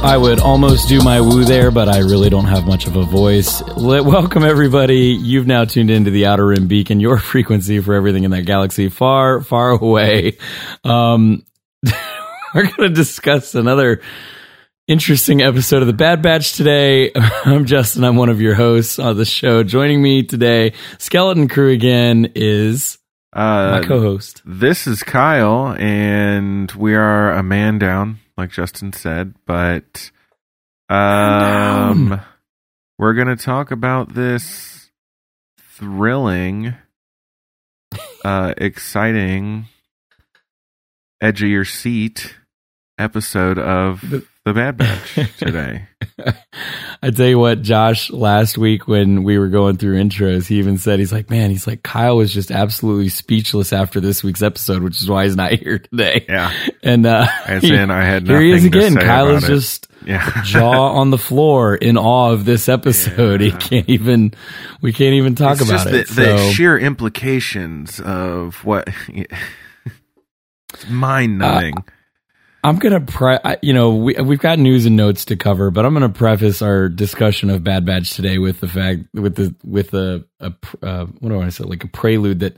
I would almost do my woo there, but I really don't have much of a voice. Let, welcome, everybody. You've now tuned into the Outer Rim Beacon, your frequency for everything in that galaxy far, far away. Um, we're going to discuss another interesting episode of the Bad Batch today. I'm Justin. I'm one of your hosts on the show. Joining me today, Skeleton Crew again, is Uh, my co-host. This is Kyle, and we are a man down, like Justin said. But um, we're gonna talk about this thrilling, uh, exciting, edge of your seat episode of The- the Bad Batch today. I tell you what, Josh, last week when we were going through intros, he even said, he's like, man, he's like, Kyle was just absolutely speechless after this week's episode, which is why he's not here today. Yeah, And, uh, as in I had here he is again. Kyle is it. just yeah. jaw on the floor in awe of this episode. He can't even, we can't even talk it's about just it. The, the so, sheer implications of what it's mind numbing. I'm gonna pre, you know, we we've got news and notes to cover, but I'm gonna preface our discussion of Bad Batch today with the fact with the with a, a uh, what do I say, like a prelude that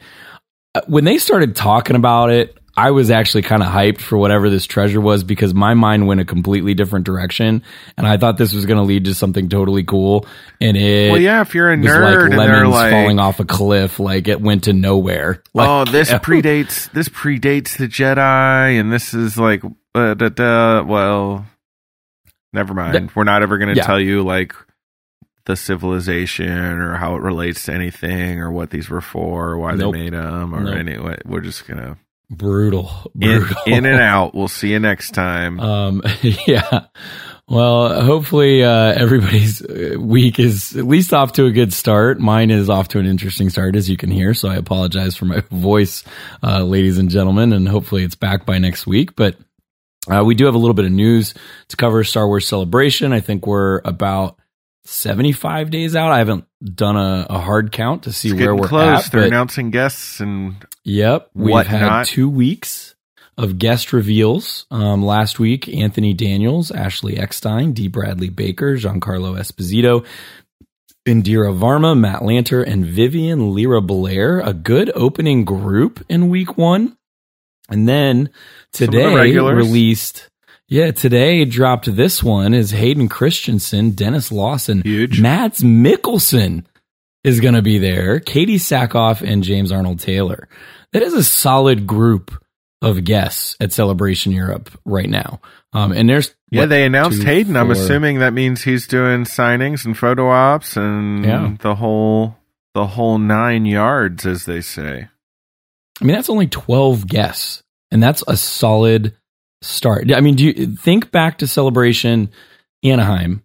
uh, when they started talking about it, I was actually kind of hyped for whatever this treasure was because my mind went a completely different direction, and I thought this was gonna lead to something totally cool, and it well, yeah, if you're a nerd like lemons like, falling off a cliff, like it went to nowhere. Like, "Oh, this predates this predates the Jedi," and this is like, uh, da, da, well, never mind. We're not ever going to Yeah. tell you like the civilization or how it relates to anything or what these were for or why Nope. they made them or Nope. anyway. We're just gonna brutal, in, brutal. in and out. We'll see you next time. Um, yeah. Well, hopefully uh, everybody's uh, week is at least off to a good start. Mine is off to an interesting start, as you can hear. So I apologize for my voice, uh, ladies and gentlemen, and hopefully it's back by next week. But uh, we do have a little bit of news to cover Star Wars Celebration. I think we're about 75 days out. I haven't done a, a hard count to see where we're close. at. They're announcing guests and Yep. We've had two weeks of guest reveals. Um, last week, Anthony Daniels, Ashley Eckstein, D. Bradley Baker, Giancarlo Esposito, Indira Varma, Matt Lanter, and Vivian Lyra Blair. A good opening group in week one. And then the today released. Yeah, today dropped this one is Hayden Christensen, Denis Lawson, Huge. Mads Mikkelsen is going to be there. Katie Sackhoff and James Arnold Taylor. That is a solid group of guests at Celebration Europe right now. Um, and there's Yeah, what, they announced two, Hayden. I'm assuming that means he's doing signings and photo ops and Yeah. the whole the whole nine yards, as they say. I mean, that's only 12 guests, and that's a solid start. I mean, do you think back to Celebration Anaheim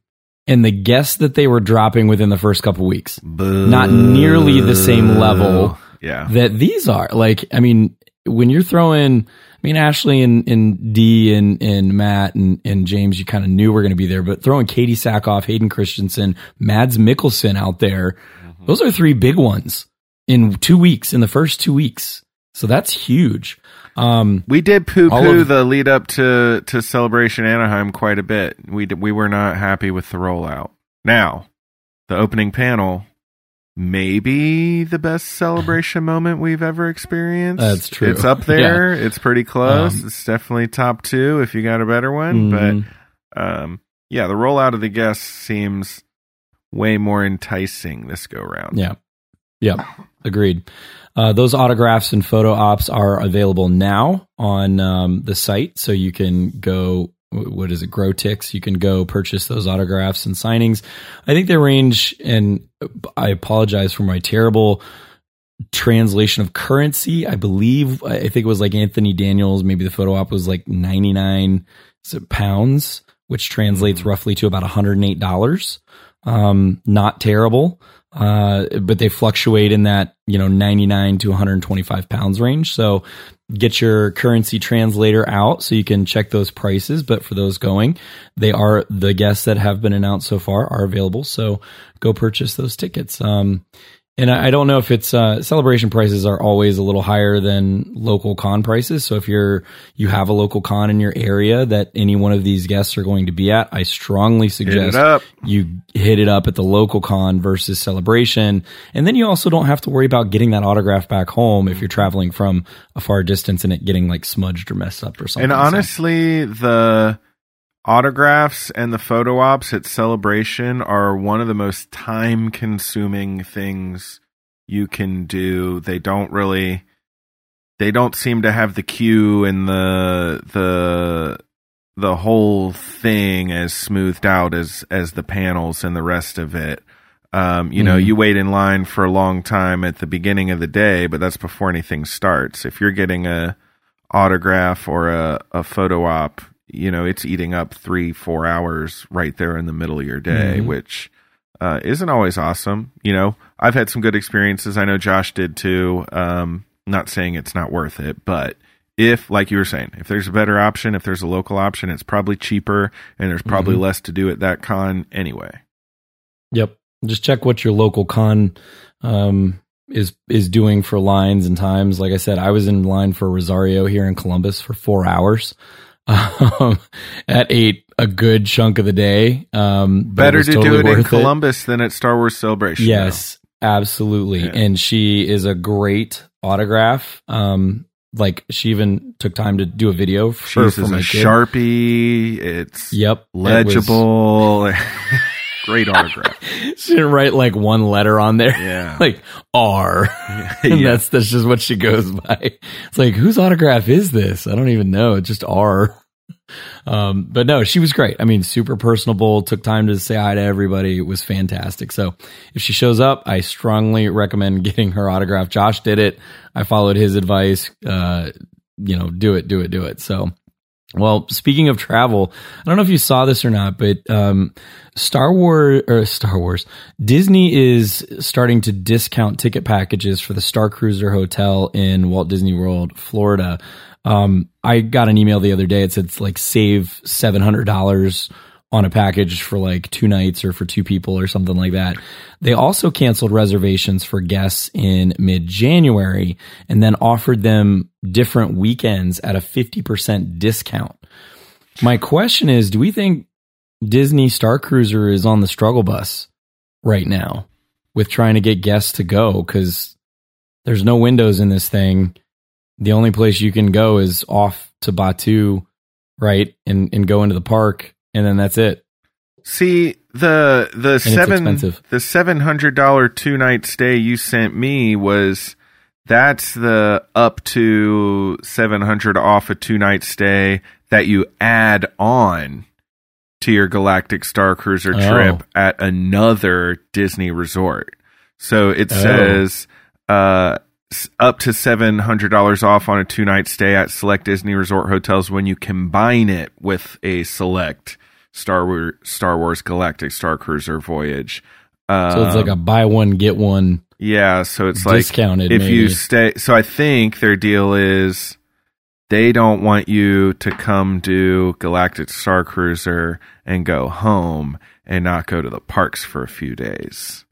and the guests that they were dropping within the first couple weeks? Not nearly the same level Yeah. that these are. Like, I mean, when you're throwing, I mean, Ashley and, and D and, and Matt and, and James, you kind of knew were going to be there, but throwing Katie Sackhoff, Hayden Christensen, Mads Mikkelsen out there, mm-hmm. those are three big ones in two weeks, in the first two weeks. So that's huge. Um, We did poo poo the lead up to, to Celebration Anaheim quite a bit. We d- we were not happy with the rollout. Now, the opening panel, maybe the best celebration moment we've ever experienced. That's true. It's up there. It's pretty close. Um, it's definitely top two if you got a better one. mhm. But um, yeah, the rollout of the guests seems way more enticing this go round. Yeah. Yeah. Agreed. Uh, those autographs and photo ops are available now on um, the site. So you can go, what is it, Growtix? You can go purchase those autographs and signings. I think they range, and I apologize for my terrible translation of currency. I believe, I think it was like Anthony Daniels, maybe the photo op was like 99 pounds, which translates roughly to about $108. Um, not terrible. Uh, but they fluctuate in that, you know, 99 to 125 pounds range. So get your currency translator out so you can check those prices. But for those going, they are the guests that have been announced so far are available. So go purchase those tickets. Um, and I I don't know if it's uh, celebration prices are always a little higher than local con prices. So if you're you have a local con in your area that any one of these guests are going to be at, I strongly suggest up. you hit it up at the local con versus celebration. And then you also don't have to worry about getting that autograph back home if you're traveling from a far distance and it getting like smudged or messed up or something. And So- honestly, the autographs and the photo ops at Celebration are one of the most time consuming things you can do. They don't really they don't seem to have the queue and the the the whole thing as smoothed out as as the panels and the rest of it. Um, you know, Mhm. you wait in line for a long time at the beginning of the day, but that's before anything starts. If you're getting a autograph or a, a photo op, you know, it's eating up three, four hours right there in the middle of your day, Mhm. which uh, isn't always awesome. You know, I've had some good experiences. I know Josh did too. Um, not saying it's not worth it, but if, like you were saying, if there's a better option, if there's a local option, it's probably cheaper and there's probably Mhm. less to do at that con anyway. Yep. Just check what your local con um, is is doing for lines and times. Like I said, I was in line for Rosario here in Columbus for four hours. Um, at ate a good chunk of the day. Um, Better to totally do it in Columbus than at Star Wars Celebration. Yes, absolutely. Yeah. And she is a great autograph. Um, like she even took time to do a video for, She for a kid. Sharpie. It's Yep, it was- legible. Great autograph. she didn't write like one letter on there. Yeah. like R. and Yeah. that's that's just what she goes by. It's like whose autograph is this? I don't even know. It's just R. Um, but no, she was great. I mean, super personable. Took time to say hi to everybody. It was fantastic. So if she shows up, I strongly recommend getting her autograph. Josh did it. I followed his advice. Uh, you know, do it, do it, do it. So. Well, speaking of travel, I don't know if you saw this or not, but um, Star Wars or Star Wars, Disney is starting to discount ticket packages for the Star Cruiser Hotel in Walt Disney World, Florida. Um, I got an email the other day. It said like save seven hundred dollars on a package for like two nights or for two people or something like that. They also canceled reservations for guests in mid January and then offered them different weekends at a 50% discount. My question is do we think Disney Star Cruiser is on the struggle bus right now with trying to get guests to go? Because there's no windows in this thing. The only place you can go is off to Batuu, right? And, and go into the park and then that's it. See the the it's seven the seven hundred dollar two night stay you sent me was that's the up to seven hundred off a two night stay that you add on to your Galactic Star Cruiser Oh. trip at another Disney resort. So it Oh. says uh up to seven hundred dollars off on a two night stay at select Disney resort hotels when you combine it with a select Star Wars Star Wars Galactic Star Cruiser voyage. Um, So it's like a buy one, get one yeah, so it's like discounted. if you stay. So I think their deal is they don't want you to come do Galactic Star Cruiser and go home and not go to the parks for a few days.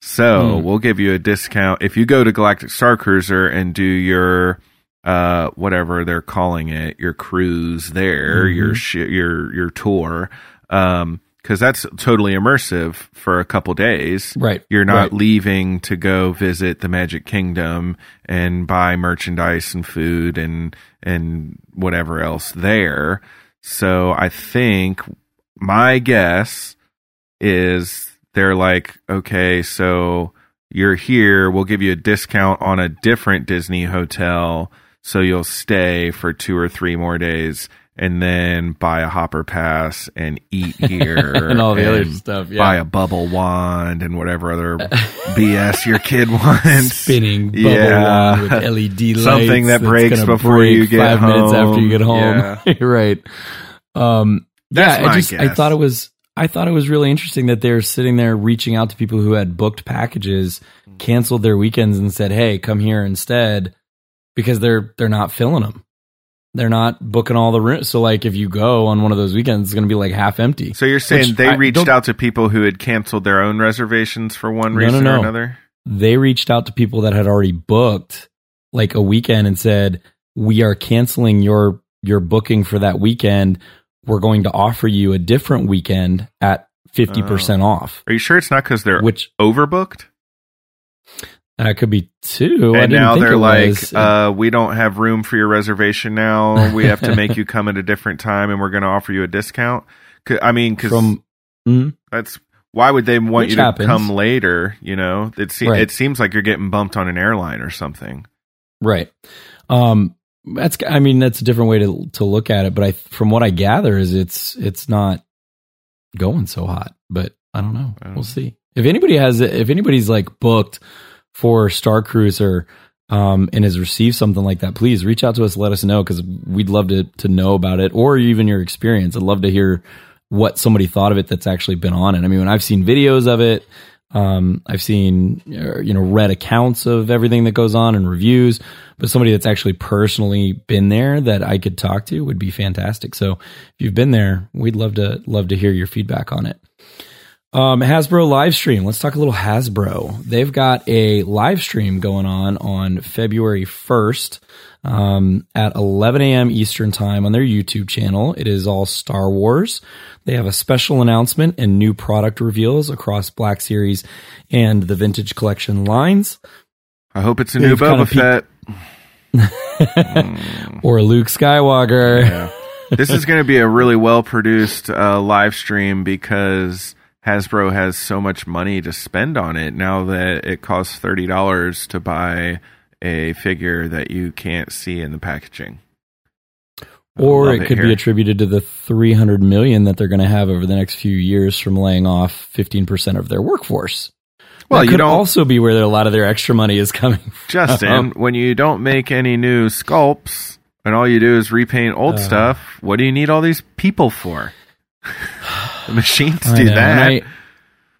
So Hmm. we'll give you a discount if you go to Galactic Star Cruiser and do your uh whatever they're calling it, your cruise there, Mhm. your sh- your your tour, um, because that's totally immersive for a couple days. right. You're not right. leaving to go visit the Magic Kingdom and buy merchandise and food and and whatever else there. So I think my guess is they're like, okay, so you're here, we'll give you a discount on a different Disney hotel, so you'll stay for two or three more days and then buy a hopper pass and eat here and all the other and stuff. buy a bubble wand and whatever other BS your kid wants. spinning bubble Yeah. wand with LED lights. Something that breaks before break you get five minutes after you get home. right. Um, yeah, I just I thought it was I thought it was really interesting that they're sitting there reaching out to people who had booked packages, canceled their weekends, and said, "Hey, come here instead," because they're they're not filling them. They're not booking all the rooms. So, like, if you go on one of those weekends, it's going to be like half empty. So you're saying Which they I reached don't- out to people who had canceled their own reservations for one No, reason no, or no. another? they reached out to people that had already booked like a weekend and said, "We are canceling your your booking for that weekend. We're going to offer you a different weekend at 50% off." Are you sure it's not because they're Which overbooked? That could be two. I and now they're like, uh, we don't have room for your reservation now. We have to make you come at a different time, and we're going to offer you a discount. I mean, because from Mhm. that's why would they want Which you to happens. come later? You know, it se- Right. it seems like you're getting bumped on an airline or something. Right. Um that's I mean that's a different way to to look at it, but I from what I gather is it's it's not going so hot, but I don't know. I don't we'll know. see. If anybody has if anybody's like booked for Star Cruiser um and has received something like that, please reach out to us let us know cuz we'd love to to know about it or even your experience. I'd love to hear what somebody thought of it that's actually been on it. I mean, when I've seen videos of it, um, I've seen uh, you know read accounts of everything that goes on and reviews, but somebody that's actually personally been there that I could talk to would be fantastic. So if you've been there, we'd love to love to hear your feedback on it. Um, Hasbro live stream. Let's talk a little Hasbro. They've got a live stream going on on February 1st um, at 11 a.m. Eastern Time on their YouTube channel. It is all Star Wars. They have a special announcement and new product reveals across Black Series and the Vintage Collection lines, I hope it's a new kinda Boba Fett. or Luke Skywalker. Yeah. this is going to be a really well produced uh, live stream because Hasbro has so much money to spend on it now that it costs thirty dollars to buy a figure that you can't see in the packaging. Or love it could be attributed to the 300 million that they're going to have over the next few years from laying off 15% of their workforce. Well, that you could also be where a lot of their extra money is coming from. Justin, when you don't make any new sculpts and all you do is repaint old Uh. stuff, what do you need all these people for? the machines do know, that. And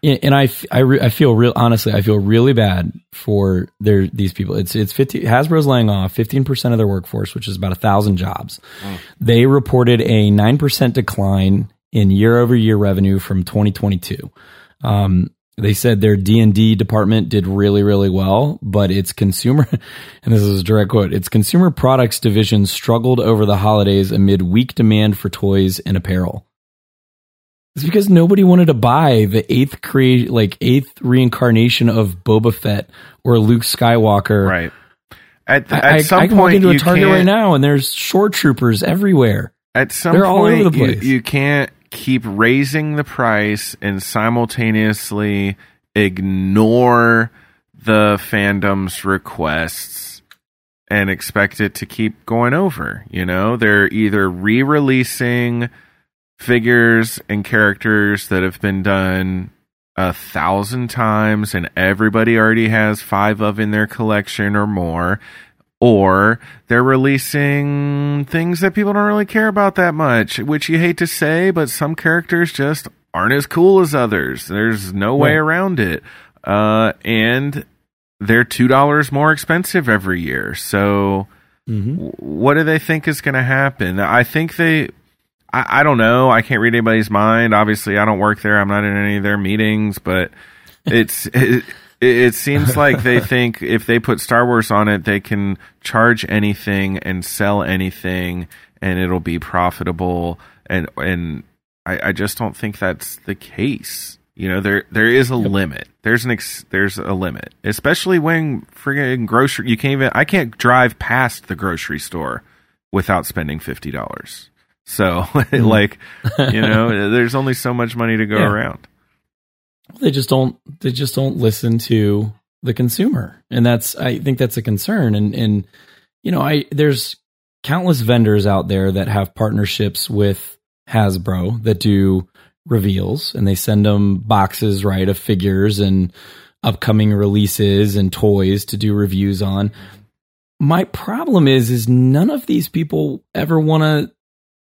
I, and I, I, re- I feel real, honestly, I feel really bad for their, these people. It's, it's 50, Hasbro's laying off 15% of their workforce, which is about a thousand jobs. They reported a 9% decline in year over year revenue from 2022. Um, they said their D&D department did really, really well, but its consumer, and this is a direct quote, its consumer products division struggled over the holidays amid weak demand for toys and apparel. It's because nobody wanted to buy the eighth create like eighth reincarnation of Boba Fett or Luke Skywalker. right. At, I, at I- some I can point, walk into a Target right now and there's shore troopers everywhere. At some They're all point, over the you- You, can't keep raising the price and simultaneously ignore the fandom's requests and expect it to keep going over. You know, they're either re releasing figures and characters that have been done a thousand times and everybody already has five of in their collection or more or they're releasing things that people don't really care about that much, which you hate to say, but some characters just aren't as cool as others. There's no way around it. Uh, and they're $2 more expensive every year. So Mm-hmm. what do they think is going to happen? I think they, I, I don't know. I can't read anybody's mind. Obviously, I don't work there. I'm not in any of their meetings, but it's, it, it seems like they think if they put Star Wars on it, they can charge anything and sell anything and it'll be profitable. And, and I, I just don't think that's the case. You know, there there is a limit. There's an ex, there's a limit, especially when friggin' grocery. You can't even. I can't drive past the grocery store without spending fifty dollars. So, hmm. like, you know, there's only so much money to go Yeah. around. They just don't they just don't listen to the consumer. And that's I think that's a concern and and you know, I there's countless vendors out there that have partnerships with Hasbro that do reveals and they send them boxes right of figures and upcoming releases and toys to do reviews on. My problem is is none of these people ever want to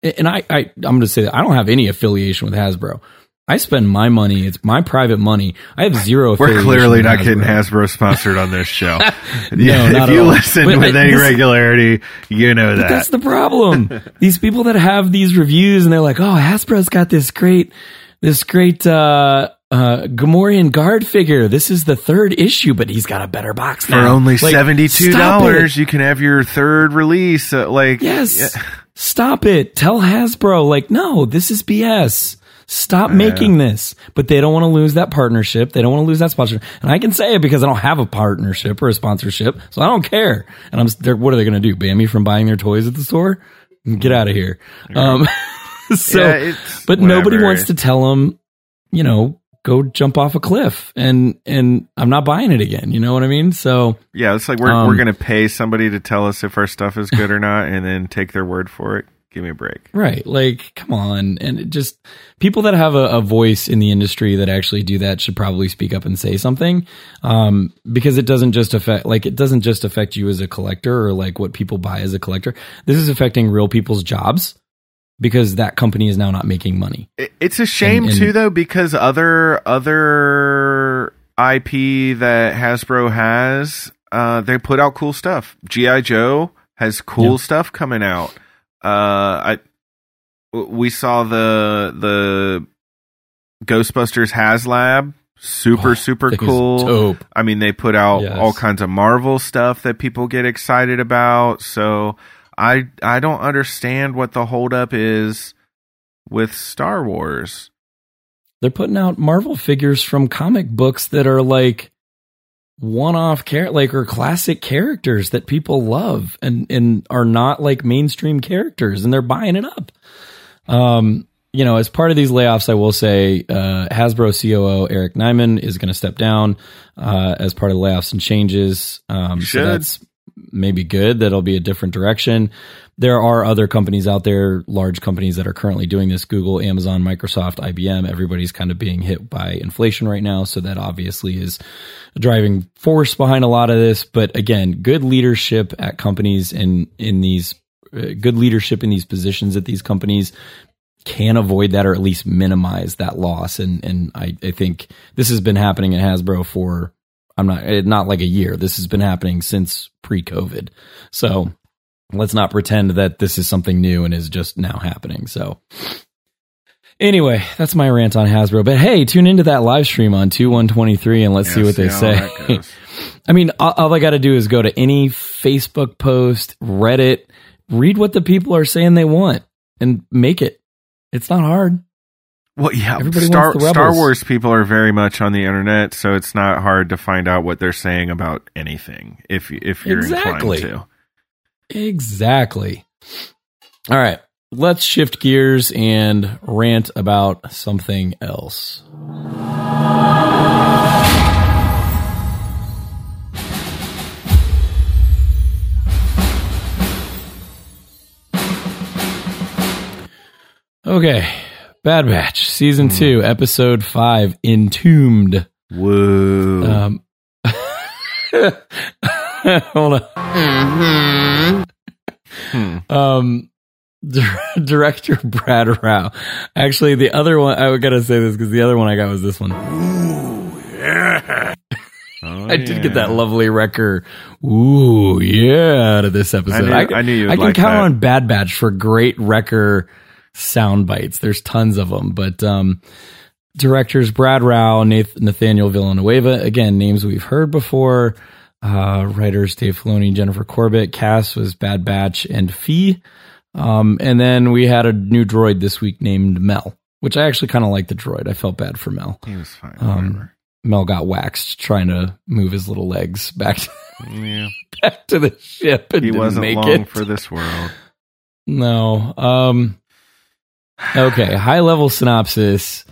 and I, I I'm going to say that I don't have any affiliation with Hasbro. I spend my money. It's my private money. I have zero. We're clearly not getting Hasbro. Hasbro sponsored on this show. No, if you all. listen But with I- any this- regularity, you know that. that's the problem. these people that have these reviews and they're like, "Oh, Hasbro's got this great, this great uh, uh, Gamorrean guard figure. This is the third issue, but he's got a better box For now." only Like, seventy-two dollars, you can have your third release. Uh, like Yes, yeah. Stop it. Tell Hasbro, like, no, this is BS. Stop making this. But they don't want to lose that partnership. They don't want to lose that sponsorship. And I can say it because I don't have a partnership or a sponsorship, so I don't care. And I'm, what are they going to do? Ban me from buying their toys at the store? Get out of here. Um, so, Yeah, but nobody wants to tell them, you know, go jump off a cliff. And and I'm not buying it again. You know what I mean? So Yeah, it's like we're Um, we're gonna pay somebody to tell us if our stuff is good or not, and then take their word for it. Give me a break. Right. Like, come on. And it just people that have a, a voice in the industry that actually do that should probably speak up and say something. Um, because it doesn't just affect, like, it doesn't just affect you as a collector or like what people buy as a collector. This is affecting real people's jobs because that company is now not making money. It's a shame And- and- too, though, because other other IP that Hasbro has, uh, they put out cool stuff. GI Joe has cool Yeah. stuff coming out. Uh, I we saw the the Ghostbusters HasLab, super Oh, super cool. Dope. I mean, they put out Yes. all kinds of Marvel stuff that people get excited about. So I I don't understand what the holdup is with Star Wars. They're putting out Marvel figures from comic books that are like one-off char- like or classic characters that people love and and are not like mainstream characters and they're buying it up. Um, you know, as part of these layoffs, I will say uh, Hasbro COO Eric Nyman is going to step down uh, as part of the layoffs and changes. Um, so Should. that's maybe good. That'll be a different direction. There are other companies out there, large companies that are currently doing this Google, Amazon, Microsoft, IBM. Everybody's kind of being hit by inflation right now. So that obviously is a driving force behind a lot of this. But again, good leadership at companies in, in these, uh, good leadership in these positions at these companies can avoid that or at least minimize that loss. And, and I, I think this has been happening at Hasbro for, I'm not, eh, not like a year. This has been happening since pre COVID. So let's not pretend that this is something new and is just now happening. So anyway, that's my rant on Hasbro. But hey, tune into that live stream on 2123 and let's see Yeah, what they say. I mean, all, all I got to do is go to any Facebook post, Reddit, read what the people are saying they want and make it. It's not hard. Well, yeah, Everybody Star Star Wars people are very much on the internet, so it's not hard to find out what they're saying about anything if if you're Exactly. inclined to. Exactly. All right. Let's shift gears and rant about something else. Okay. Bad Batch, season two, episode five, Entombed. Woo! Um, hold on. Hmm. Um, dir- director Brad Rao. Actually, the other one I gotta say this because the other one I got was this one. Ooh Oh, I did get that lovely wrecker. Ooh, yeah, out of this episode. I knew- I knew you I can like count that. on Bad Batch for great wrecker sound bites. There's tons of them, but um, directors Brad Rao, Nath- Nathaniel Villanueva, again names we've heard before. Uh, writers Dave Filoni, Jennifer Corbett. Cast was Bad Batch and Phee. Um, and then we had a new droid this week named Mel, which I actually kind of like the droid. I felt bad for Mel. He was fine. Um. Mel got waxed trying to move his little legs back to, Yeah, back to the ship and he wasn't long it. for this world. No. Um okay, high level synopsis.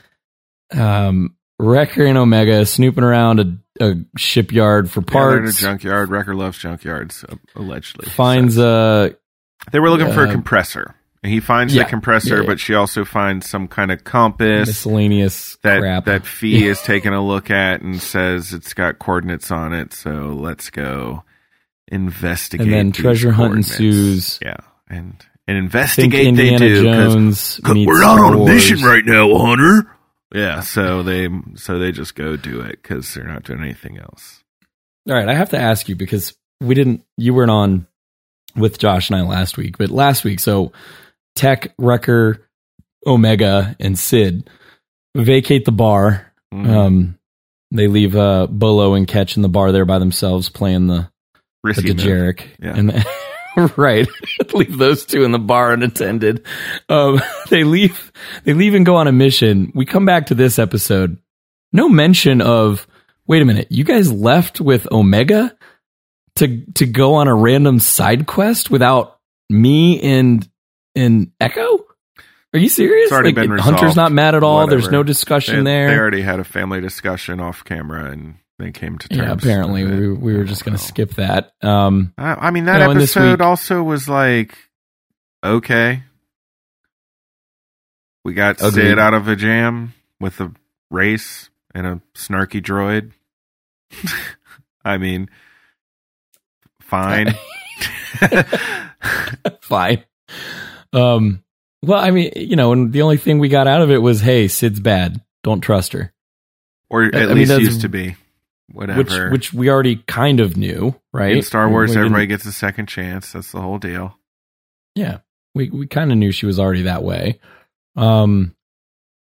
Um Wrecker and Omega snooping around a, a shipyard for Yeah, in a parts. junkyard. Wrecker loves junkyards, uh, allegedly. finds So- a they were looking for a uh, compressor. And he finds yeah, the compressor, yeah, yeah. but she also finds some kind of compass miscellaneous that crap. that Phee is taking a look at and says it's got coordinates on it. So let's go investigate. And then treasure hunt ensues. Yeah, and and investigate they do because we're not on a mission right now, Hunter. Yeah, so they so they just go do it because they're not doing anything else. All right, I have to ask you because we didn't. You weren't on with Josh and I last week, but last week, so Tech, Wrecker, Omega, and Cid vacate the bar. Mhm. Um, they leave uh, Bolo and Catch in the bar there by themselves playing the the Risky. Dejarik. Yeah. And right. leave those two in the bar unattended. Um, they leave they leave and go on a mission. We come back to this episode. No mention of wait a minute, you guys left with Omega to to go on a random side quest without me and and Echo? Are you serious? Been Hunter's not mad at all. There's no discussion They, there. they already had a family discussion off camera and they came to terms. yeah, apparently we, we were just going to skip that. Um, I, I mean, that You know, episode week- also was like okay. We got Agreed. Cid out of a jam with a race and a snarky droid. I mean, fine. fine. Um, well, I mean, you know, and the only thing we got out of it was, hey, Cid's bad. Don't trust her. or at mean, least that's- used to be. Whatever. Which, which we already kind of knew, right? In Star Wars, We didn't- everybody gets a second chance. That's the whole deal. Yeah, we we kind of knew she was already that way. Um,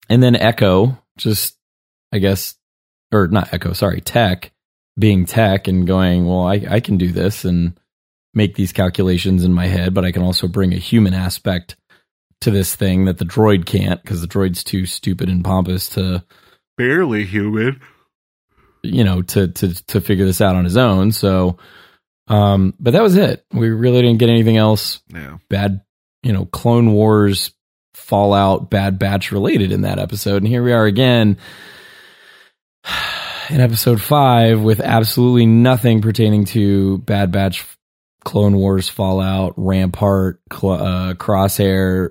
and then Echo, just I guess, or not Echo, sorry, Tech, being Tech and going, well, I I can do this and make these calculations in my head, but I can also bring a human aspect to this thing that the droid can't because the droid's too stupid and pompous to Barely human. You know to to to figure this out on his own. So, um, but that was it. We really didn't get anything else Yeah. bad, you know, Clone Wars, Fallout, Bad Batch related in that episode. And here we are again in episode five with absolutely nothing pertaining to Bad Batch, Clone Wars, Fallout, Rampart, Cl- uh, Crosshair.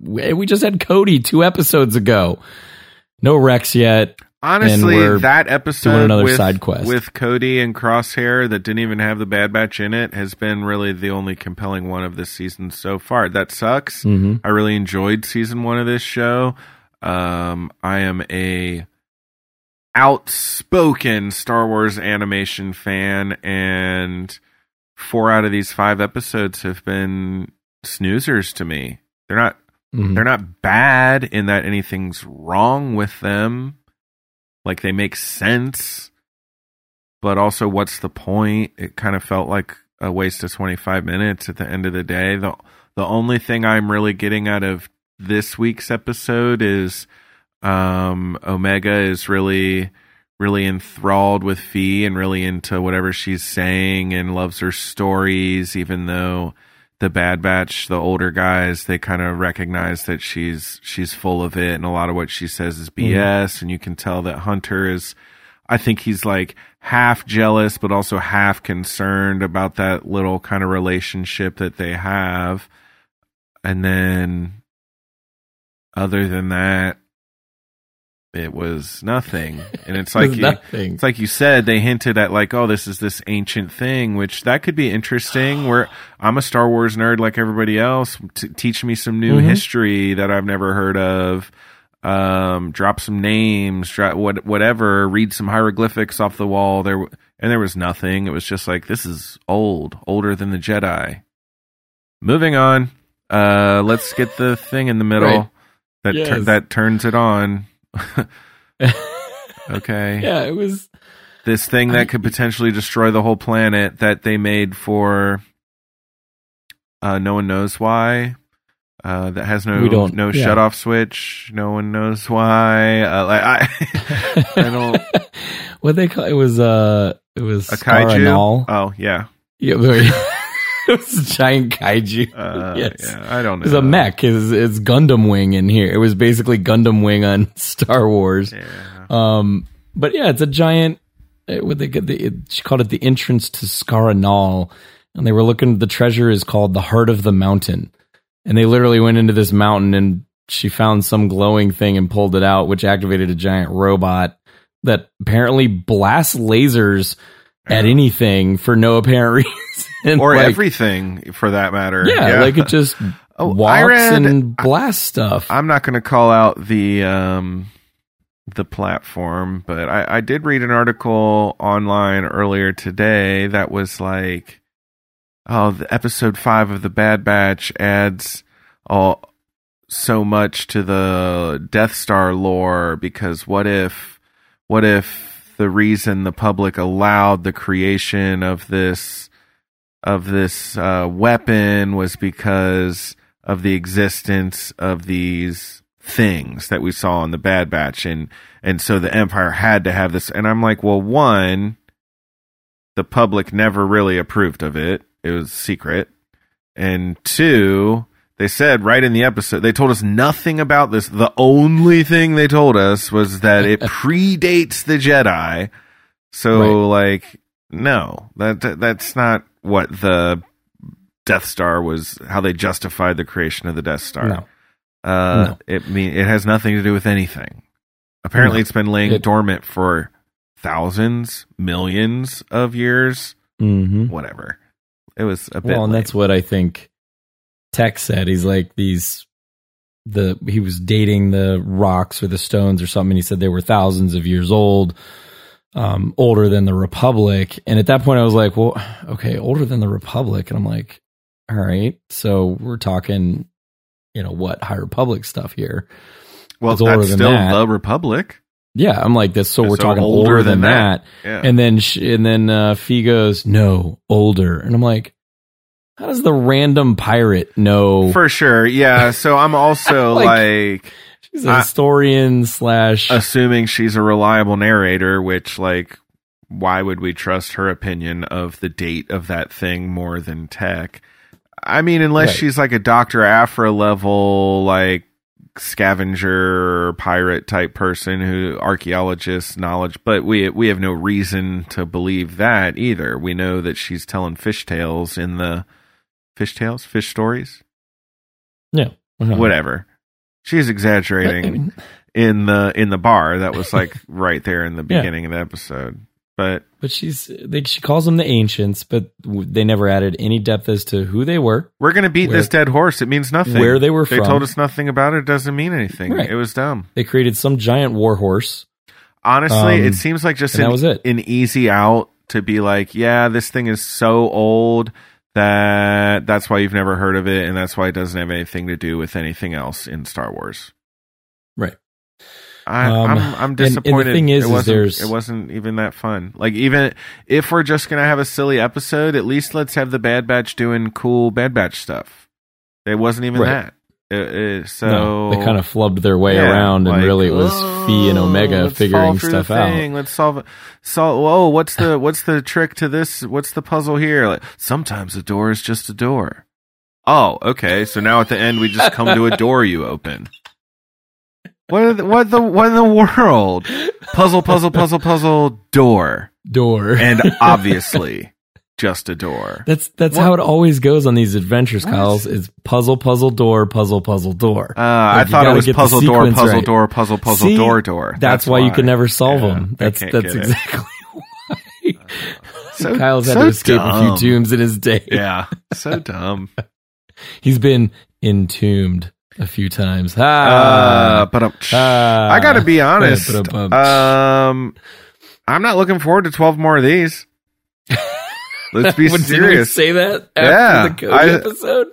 We we just had Cody two episodes ago. No Rex yet. Honestly, that episode with, side quest. with Cody and Crosshair that didn't even have the Bad Batch in it has been really the only compelling one of this season so far. That sucks. hmm I really enjoyed season one of this show. Um, I am a outspoken Star Wars animation fan, and four out of these five episodes have been snoozers to me. They're not hmm they're not bad in that anything's wrong with them. Like they make sense. But also what's the point? It kind of felt like a waste of 25 minutes at the end of the day. The the only thing I'm really getting out of this week's episode is um Omega is really really enthralled with Phee and really into whatever she's saying and loves her stories even though the Bad Batch, the older guys, they kind of recognize that she's she's full of it, and a lot of what she says is mm-hmm. BS. And you can tell that Hunter is, I think he's like half jealous, but also half concerned about that little kind of relationship that they have. And then, other than that, it was nothing. And it's like you, nothing. it's like you said, they hinted at like, oh, this is this ancient thing, which that could be interesting. Where I'm a Star Wars nerd like everybody else. T- teach me some new Mhm. history that I've never heard of. Um, drop some names, drop what whatever. Read some hieroglyphics off the wall. There and there was nothing. It was just like this is old, older than the Jedi. Moving on. Uh, let's get the thing in the middle Right. that tur- Yes. that turns it on. okay yeah, it was. this thing I- that could potentially destroy the whole planet that they made for uh, no one knows why. Uh, that has no no yeah. shut off switch. No one knows why. Uh, like I, I don't what they call it was uh it was a kaiju. Oh yeah, Yeah, very- it was a giant kaiju. uh, yes. yeah. I don't It know. was a mech. It's, it's Gundam Wing in here. It was basically Gundam Wing on Star Wars. Yeah. Um, but yeah, it's a giant. It, what they the it, she called it the entrance to Scaranal, and they were looking. The treasure is called the Heart of the Mountain, and they literally went into this mountain and she found some glowing thing and pulled it out, which activated a giant robot that apparently blasts lasers at anything for no apparent reason, or Like, everything for that matter. Yeah, like it just Oh, walks read- and blasts stuff. I'm not going to call out the um the platform, but I, I did read an article online earlier today that was like, oh, the episode five of the Bad Batch adds all so much to the Death Star lore because what if, what if the reason the public allowed the creation of this of this uh, weapon was because of the existence of these things that we saw in the Bad Batch, and and so the Empire had to have this. And I'm like, well, one, the public never really approved of it; it was secret. And two, they said right in the episode, they told us nothing about this. The only thing they told us was that it predates the Jedi. So, like, no, that that's not what the Death Star was. How they justified the creation of the Death Star. No. Uh, No. It mean it has nothing to do with anything. Apparently, No. it's been laying It- dormant for thousands, millions of years. Mm-hmm. Whatever. It was a bit. Well, and lame. that's what I think Tech said. He's like these the he was dating the rocks or the stones or something. He said they were thousands of years old, um, older than the Republic. And at that point, I was like, well, okay, older than the Republic. And I'm like, all right, so we're talking, you know, what High Republic stuff here. well, it's older that's than still that. the Republic. Yeah, I'm like this. So we're So talking older older, than than, that. that. Yeah. And then sh- and then uh, Phee goes, no, older. And I'm like, how does the random pirate know? For sure, yeah. So I'm also Like- like, She's a I- historian slash. assuming she's a reliable narrator, which like why would we trust her opinion of the date of that thing more than tech? I mean, unless Right. she's like a Dr. Aphra level like scavenger pirate type person who archaeologist knowledge, but we we have no reason to believe that either. We know that she's telling fish tales in the fish tales, fish stories, yeah. Uh-huh. whatever. She's I exaggerating mean, in the in the bar that was like right there in the Yeah. beginning of the episode. But but she's they, she calls them the ancients, but they never added any depth as to who they were. we're gonna beat Where- this dead horse. It means nothing. where they were They from. told us nothing about it. It doesn't mean anything. Right. It was dumb. They created some giant war horse. Honestly, Um, it seems like just and that was it. an easy out to be like, yeah, this thing is so old that that's why you've never heard of it, and that's why it doesn't have anything to do with anything else in Star Wars. Right. I, Um, I'm I'm and- and the disappointed. thing is, it is wasn't, there's- it wasn't even that fun. Like even if we're just gonna have a silly episode, at least let's have the Bad Batch doing cool Bad Batch stuff. It wasn't even Right. that. It- it- so No, they kind of flubbed their way yeah, around, and like, really it was oh, Phee and "Oh, Omega let's figuring stuff out. Let's solve it. So, whoa, what's the what's the trick to this? What's the puzzle here? Like, sometimes a door is just a door. Oh, okay. So now at the end, we just come to a door you open. What? are the- What the? What in the world? Puzzle, puzzle, puzzle, puzzle. Door, Door. and obviously, just a door. that's that's What? how it always goes on these adventures? Kyle's. Is puzzle, puzzle, door, puzzle, puzzle, door. Uh, I Like, you thought it was puzzle door, puzzle right. door, puzzle, puzzle See? door, door. That's, why, you can never solve Yeah, them. That's that's exactly why. So- Kyle's had so to escape a few tombs in his day. Yeah, so dumb. He's been entombed a few times. Uh, Ah, but um, ah. I got to be honest. Um, I'm not looking forward to 12 more of these. Let's be Didn't we serious. say that after Yeah, the Cody I- episode?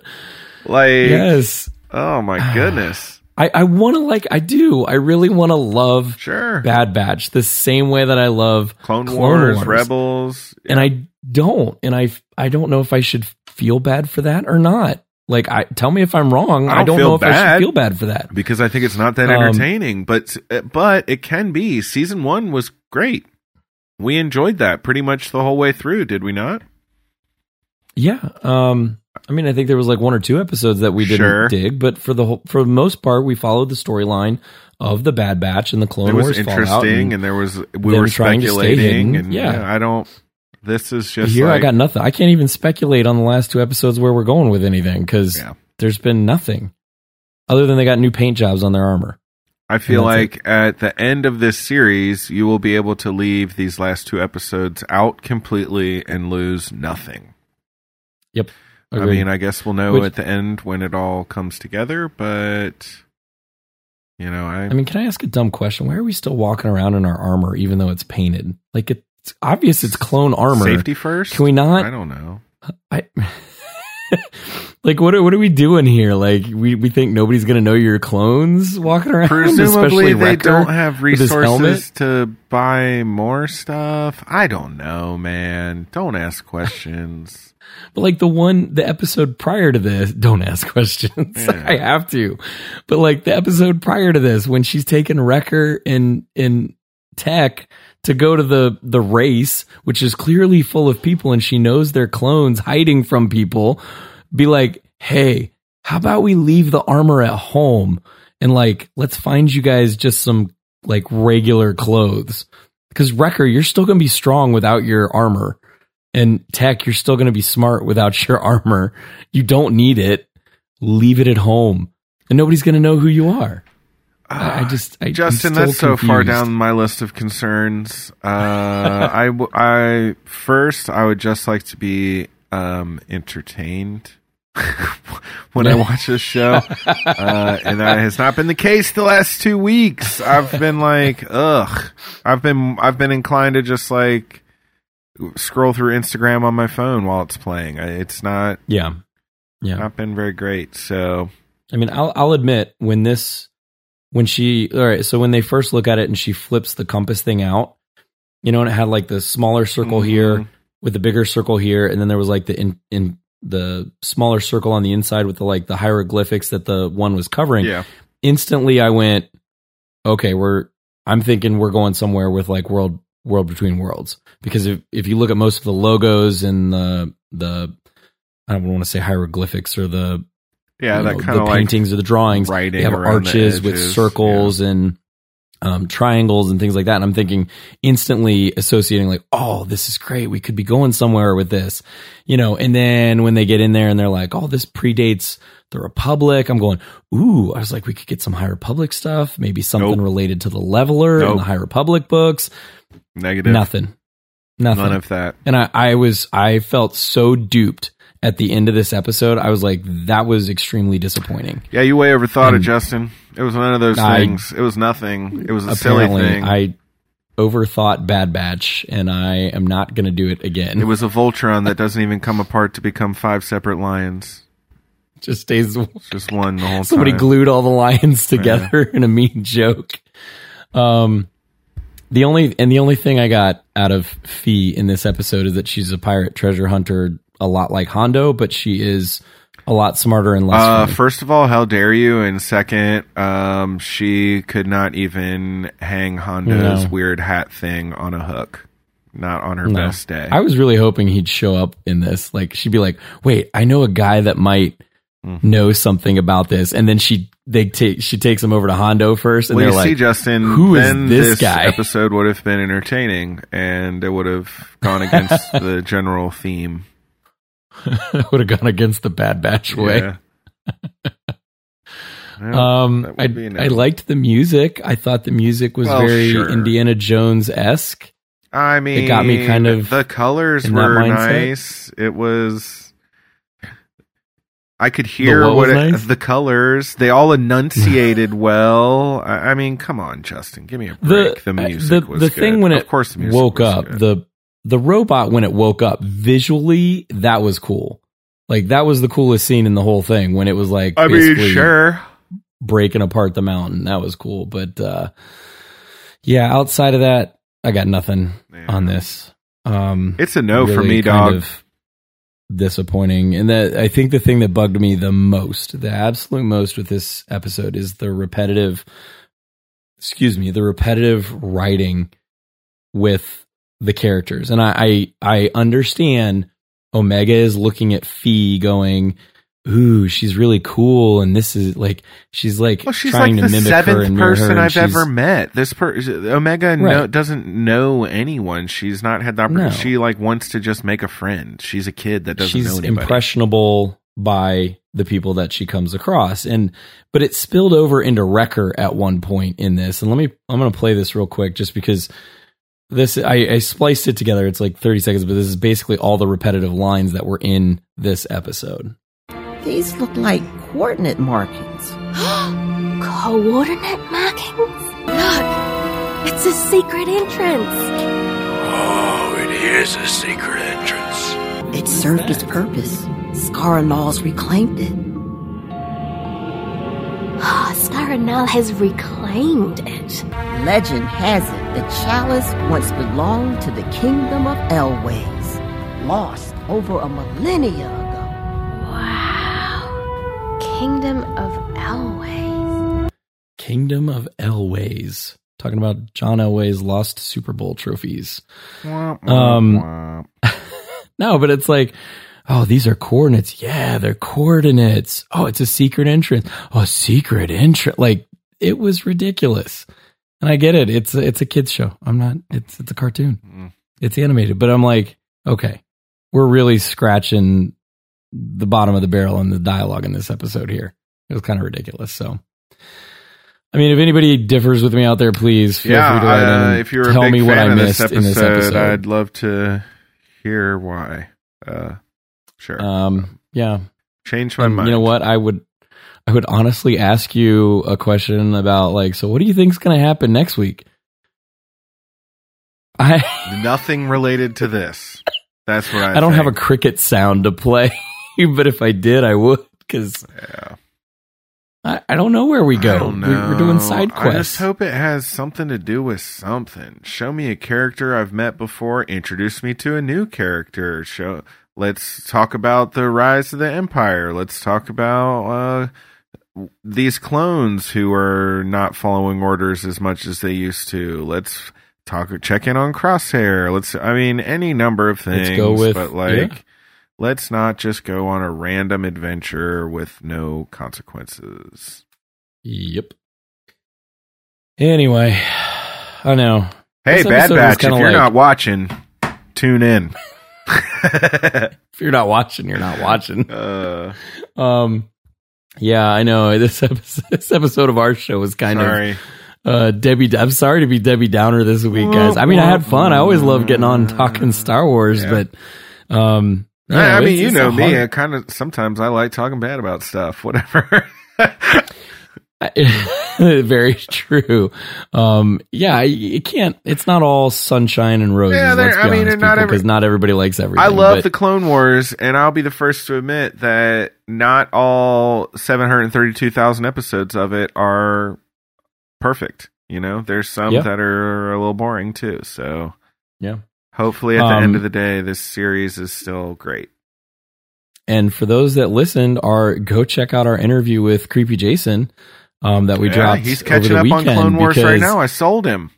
Like, Yes. oh my goodness. I, I want to like, I do. I really want to love Sure. Bad Batch the same way that I love Clone, Wars, Wars. Rebels. and I don't, and I I don't know if I should feel bad for that or not. Like, I tell me if I'm wrong. I I don't don't, feel know if I should feel bad for that. because I think it's not that Um, entertaining, but but it can be. Season one was great. We enjoyed that pretty much the whole way through, did we not? Yeah. Um. I mean, I think there was like one or two episodes that we didn't Sure. dig, but for the whole, for the most part, we followed the storyline of the Bad Batch and the Clone it was Wars interesting, and and, there was we were trying to stay speculating, and Yeah. yeah. I don't. This is just here, like, I got nothing. I can't even speculate on the last two episodes where we're going with anything because Yeah. there's been nothing other than they got new paint jobs on their armor. I feel like at the end of this series, you will be able to leave these last two episodes out completely and lose nothing. Yep. I mean, I guess we'll know Which- at the end when it all comes together, but You know, I, I mean, can I ask a dumb question? Why are we still walking around in our armor even though it's painted? Like it's obvious it's clone armor. safety first. Can we not? I don't know. I like what are what are we doing here? Like we, we think nobody's gonna know your clones walking around. Presumably, they Wrecker don't have with his helmet? resources to buy more stuff. I don't know, man. Don't ask questions. But like the one, the episode prior to this, don't ask questions. Yeah. I have to. But like the episode prior to this, when she's taking Wrecker in in Tech to go to the the race, which is clearly full of people, and she knows they're clones hiding from people, be like, hey, how about we leave the armor at home and like let's find you guys just some like regular clothes. Because Wrecker, you're still gonna be strong without your armor. And tech you're still going to be smart without your armor. You don't need it. Leave it at home. And nobody's going to know who you are. I, I just I, Justin, that's so far down my list of concerns. Uh, I, I first, I would just like to be um, entertained when I watch this show, uh, and that has not been the case the last two weeks. I've been like, ugh. I've been, I've been inclined to just like scroll through Instagram on my phone while it's playing. It's not, yeah yeah not been very great. So i mean i'll i'll admit when this when she all right so when they first look at it and she flips the compass thing out you know and it had like the smaller circle Mhm. here with the bigger circle here and then there was like the in in the smaller circle on the inside with the like the hieroglyphics that the one was covering. Yeah, instantly I went, okay, we're I'm thinking we're going somewhere with like world world between worlds. Because if if you look at most of the logos and the the I don't want to say hieroglyphics or the yeah, that know, kind the of like paintings or the drawings they have around the arches with circles and um, triangles and things like that. And I'm thinking instantly associating like, oh, this is great. We could be going somewhere with this, you know. And then when they get in there and they're like, oh, this predates the Republic. I'm going, ooh. I was like, we could get some High Republic stuff, maybe something Nope. related to the Leveler and the High Republic books. negative. Nothing, nothing. None of that. And I, I was, I felt so duped at the end of this episode. I was like, that was extremely disappointing. Yeah, you way overthought it, Justin. It was one of those I- things. It was nothing. It was a silly thing. I overthought Bad Batch, and I am not going to do it again. it was a Voltron that doesn't even come apart to become five separate lions. just stays. Just one the whole Somebody time. glued all the lions together in a mean joke. Um, the only and the only thing I got out of Phee in this episode is that she's a pirate treasure hunter, a lot like Hondo, but she is a lot smarter and less. Uh, first of all, how dare you? And second, um, she could not even hang Hondo's No. weird hat thing on a hook. Not on her No. best day. I was really hoping he'd show up in this. Like she'd be like, "Wait, I know a guy that might Mm-hmm. know something about this," and then she they take she takes him over to Hondo first, and well, they're see, like, Justin, "Who is then this guy?" episode would have been entertaining, and it would have gone against the general theme. would have gone against the Bad Batch way. Yeah. Yeah, Um, I, would be an I liked the music. I thought the music was Well, very sure. Indiana Jones esque. I mean, it got me kind of the colors were nice. It was. I could hear what what, it, nice? the colors. They all enunciated well. I, I mean, come on, Justin, give me a break. The, uh, music the, was the good. thing when of it course the music woke up good. the the robot when it woke up visually that was cool. Like that was the coolest scene in the whole thing when it was like I mean, sure. breaking apart the mountain. That was cool, but uh, yeah, outside of that, I got nothing Yeah. on this. Um, It's a no for me, kind dog. of disappointing. And that I think the thing that bugged me the most, the absolute most with this episode is the repetitive excuse me, the repetitive writing with the characters. And I I, I understand Omega is looking at Phee going Ooh, she's really cool, and this is like she's like Well, she's trying like to mimic her seventh and mirror her. person and I've ever met. This person, Omega, no, doesn't know anyone. She's not had the opportunity. No. She like wants to just make a friend. She's a kid that doesn't know she's anybody. impressionable by the people that she comes across and but it spilled over into wrecker at one point in this and let me i'm going to play this real quick just because this I, I spliced it together it's like 30 seconds but this is basically all the repetitive lines that were in this episode These look like coordinate markings. coordinate markings? Look, it's a secret entrance. Oh, it is a secret entrance. It served its purpose. Scaranal's reclaimed it. Ah, Scaranal has reclaimed it. Legend has it the chalice once belonged to the kingdom of Elways, lost over a millennia ago. Wow. Kingdom of Elways. Kingdom of Elways. Talking about John Elway's lost Super Bowl trophies. Womp, womp, Um, womp. No, but it's like, oh, these are coordinates. Yeah, they're coordinates. Oh, it's a secret entrance. Oh, secret entrance. Like it was ridiculous. And I get it. It's a, it's a kids show. I'm not. It's it's a cartoon. Mm. It's animated. But I'm like, okay, we're really scratching the bottom of the barrel in the dialogue in this episode here. It was kind of ridiculous. So. I mean, if anybody differs with me out there, please feel yeah, free to write uh, if you're a tell big me what I missed episode, in this episode. I'd love to hear why. Uh, sure. Um, yeah, Change my And mind. You know what? I would I would honestly ask you a question about like, so what do you think's going to happen next week? I Nothing related to this. That's what I. I, don't have a cricket sound to play, but if I did, I would because Yeah. I, I don't know where we go. We- We're doing side I just quests. hope it has something to do with something. Show me a character I've met before. Introduce me to a new character. Show. Let's talk about the rise of the empire. Let's talk about uh, these clones who are not following orders as much as they used to. Let's talk. Check in on Crosshair. Let's. I mean, any number of things. Let's go with- but like. yeah. Let's not just go on a random adventure with no consequences. Yep. Anyway, I know. Hey, Bad Batch, if you're like- not watching, tune in. If you're not watching, you're not watching. uh, Um, yeah, I know. This episode, this episode of our show was kind of sorry. Uh, Debbie, I'm sorry to be Debbie Downer this week, guys. I mean, I had fun. I always love getting on talking Star Wars, Yeah. but um, I, I mean, you know me. hard- I kind of sometimes I like talking bad about stuff. Whatever. very true. Um, yeah, it can't. It's not all sunshine and roses. Yeah, let's be I mean, honest, not people, every- because not everybody likes everything. I love but- the Clone Wars, and I'll be the first to admit that not all 732,000 episodes of it are perfect. You know, there's some Yeah. that are a little boring too. So yeah. hopefully, at the Um, end of the day, this series is still great. And for those that listened, are go check out our interview with Creepy Jason um, that we Yeah, dropped. he's over catching the up on Clone Wars right now. I sold him.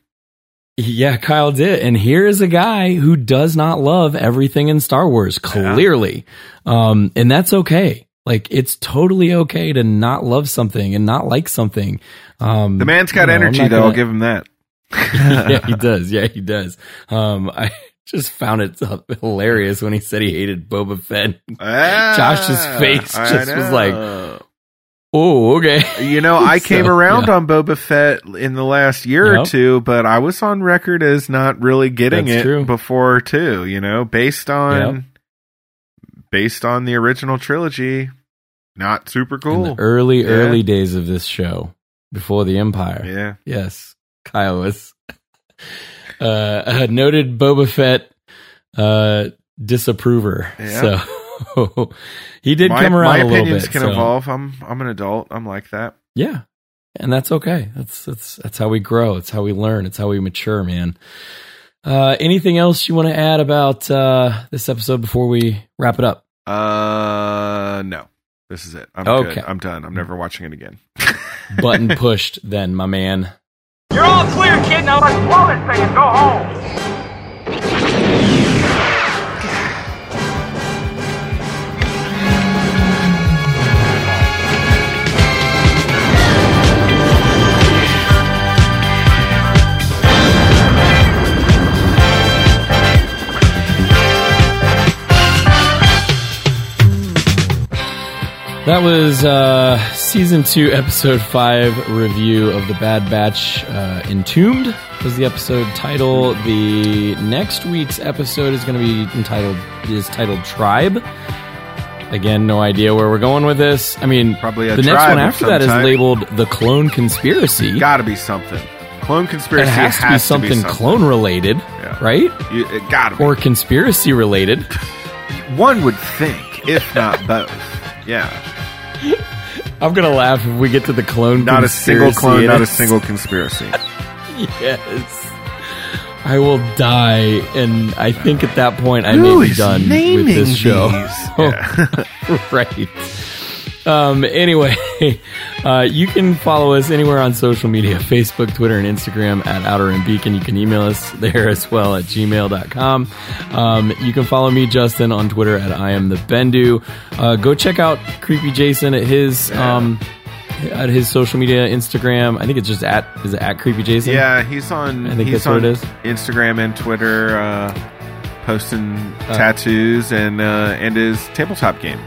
Yeah, Kyle did. And here is a guy who does not love everything in Star Wars, clearly. Um, and that's okay. Like, it's totally okay to not love something and not like something. Um, The man's got you know, energy, though. gonna- I'll give him that. yeah, he does. Yeah, he does. Um, I just found it hilarious when he said he hated Boba Fett. Ah, Josh's face I just was like. Oh, okay. You know, I came So, around yeah. on Boba Fett in the last year or two, but I was on record as not really getting That's it true. before too. You know, based on Yep. based on the original trilogy, not super In cool. the early, Yeah. early days of this show, before the Empire. yeah, Yes, Kyle was uh, a noted Boba Fett uh, disapprover. Yeah. So he did my, come around my a little opinions bit. can so- evolve. I'm I'm an adult. I'm like that. Yeah, and that's okay. That's that's that's how we grow. It's how we learn. It's how we mature, man. Uh, anything else you want to add about uh, this episode before we wrap it up? Uh, no, this is it. I'm Okay. good. I'm done. I'm never watching it again. Button pushed, then, my man. You're all clear, kid. Now let's blow this thing and go home. That was uh, season two, episode five review of the Bad Batch. Uh, Entombed was the episode title. The next week's episode is going to be entitled is titled Tribe. Again, no idea where we're going with this. I mean, Probably the next one after that is type. labeled the Clone Conspiracy. Gotta be something. Clone it conspiracy has to be has something something. clone related, Yeah. right? You, it gotta be. Or conspiracy related. One would think, if not both. Yeah. I'm gonna laugh if we get to the clone. Not a single clone, not a single conspiracy. Yes. I will die, and I think at that point I Who may be done with this show. these? right. Um, anyway, uh, you can follow us anywhere on social media Facebook, Twitter, and Instagram at Outer and Beacon. You can email us there as well at gmail.com. Um, you can follow me, Justin, on Twitter at I am the Bendu. Uh, go check out Creepy Jason at his. Um, at his social media, Instagram, I think it's just at is it at Creepy Jason. Yeah, he's on. I think he's that's what it is. Instagram and Twitter, uh, posting Uh, tattoos and uh, and his tabletop game.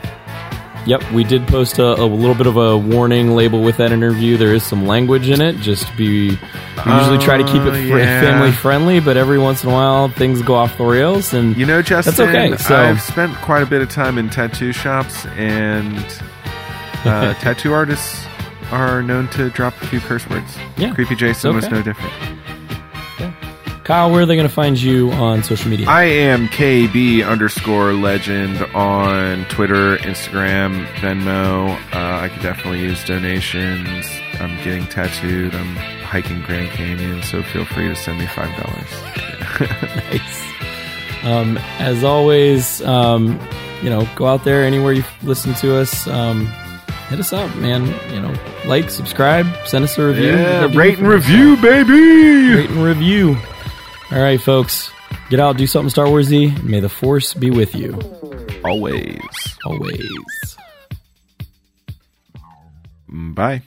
Yep, we did post a, a little bit of a warning label with that interview. There is some language in it. Just be, we usually try to keep it Oh, fr- yeah. family friendly, but every once in a while things go off the rails. And You know, Justin, That's okay, so- I've spent quite a bit of time in tattoo shops, and uh, tattoo artists are known to drop a few curse words. Yeah, Creepy Jason was no different. Kyle, where are they going to find you on social media? I am KB underscore legend on Twitter, Instagram, Venmo. Uh, I could definitely use donations. I'm getting tattooed. I'm hiking Grand Canyon, so feel free to send me five dollars. nice. Um, as always, um, you know, go out there anywhere you listen to us. Um, hit us up, man. You know, like, subscribe, send us a review. Yeah, rate and review, baby. Rate and review. All right, folks, get out, do something Star Warsy. May the Force be with you Always. always. Bye.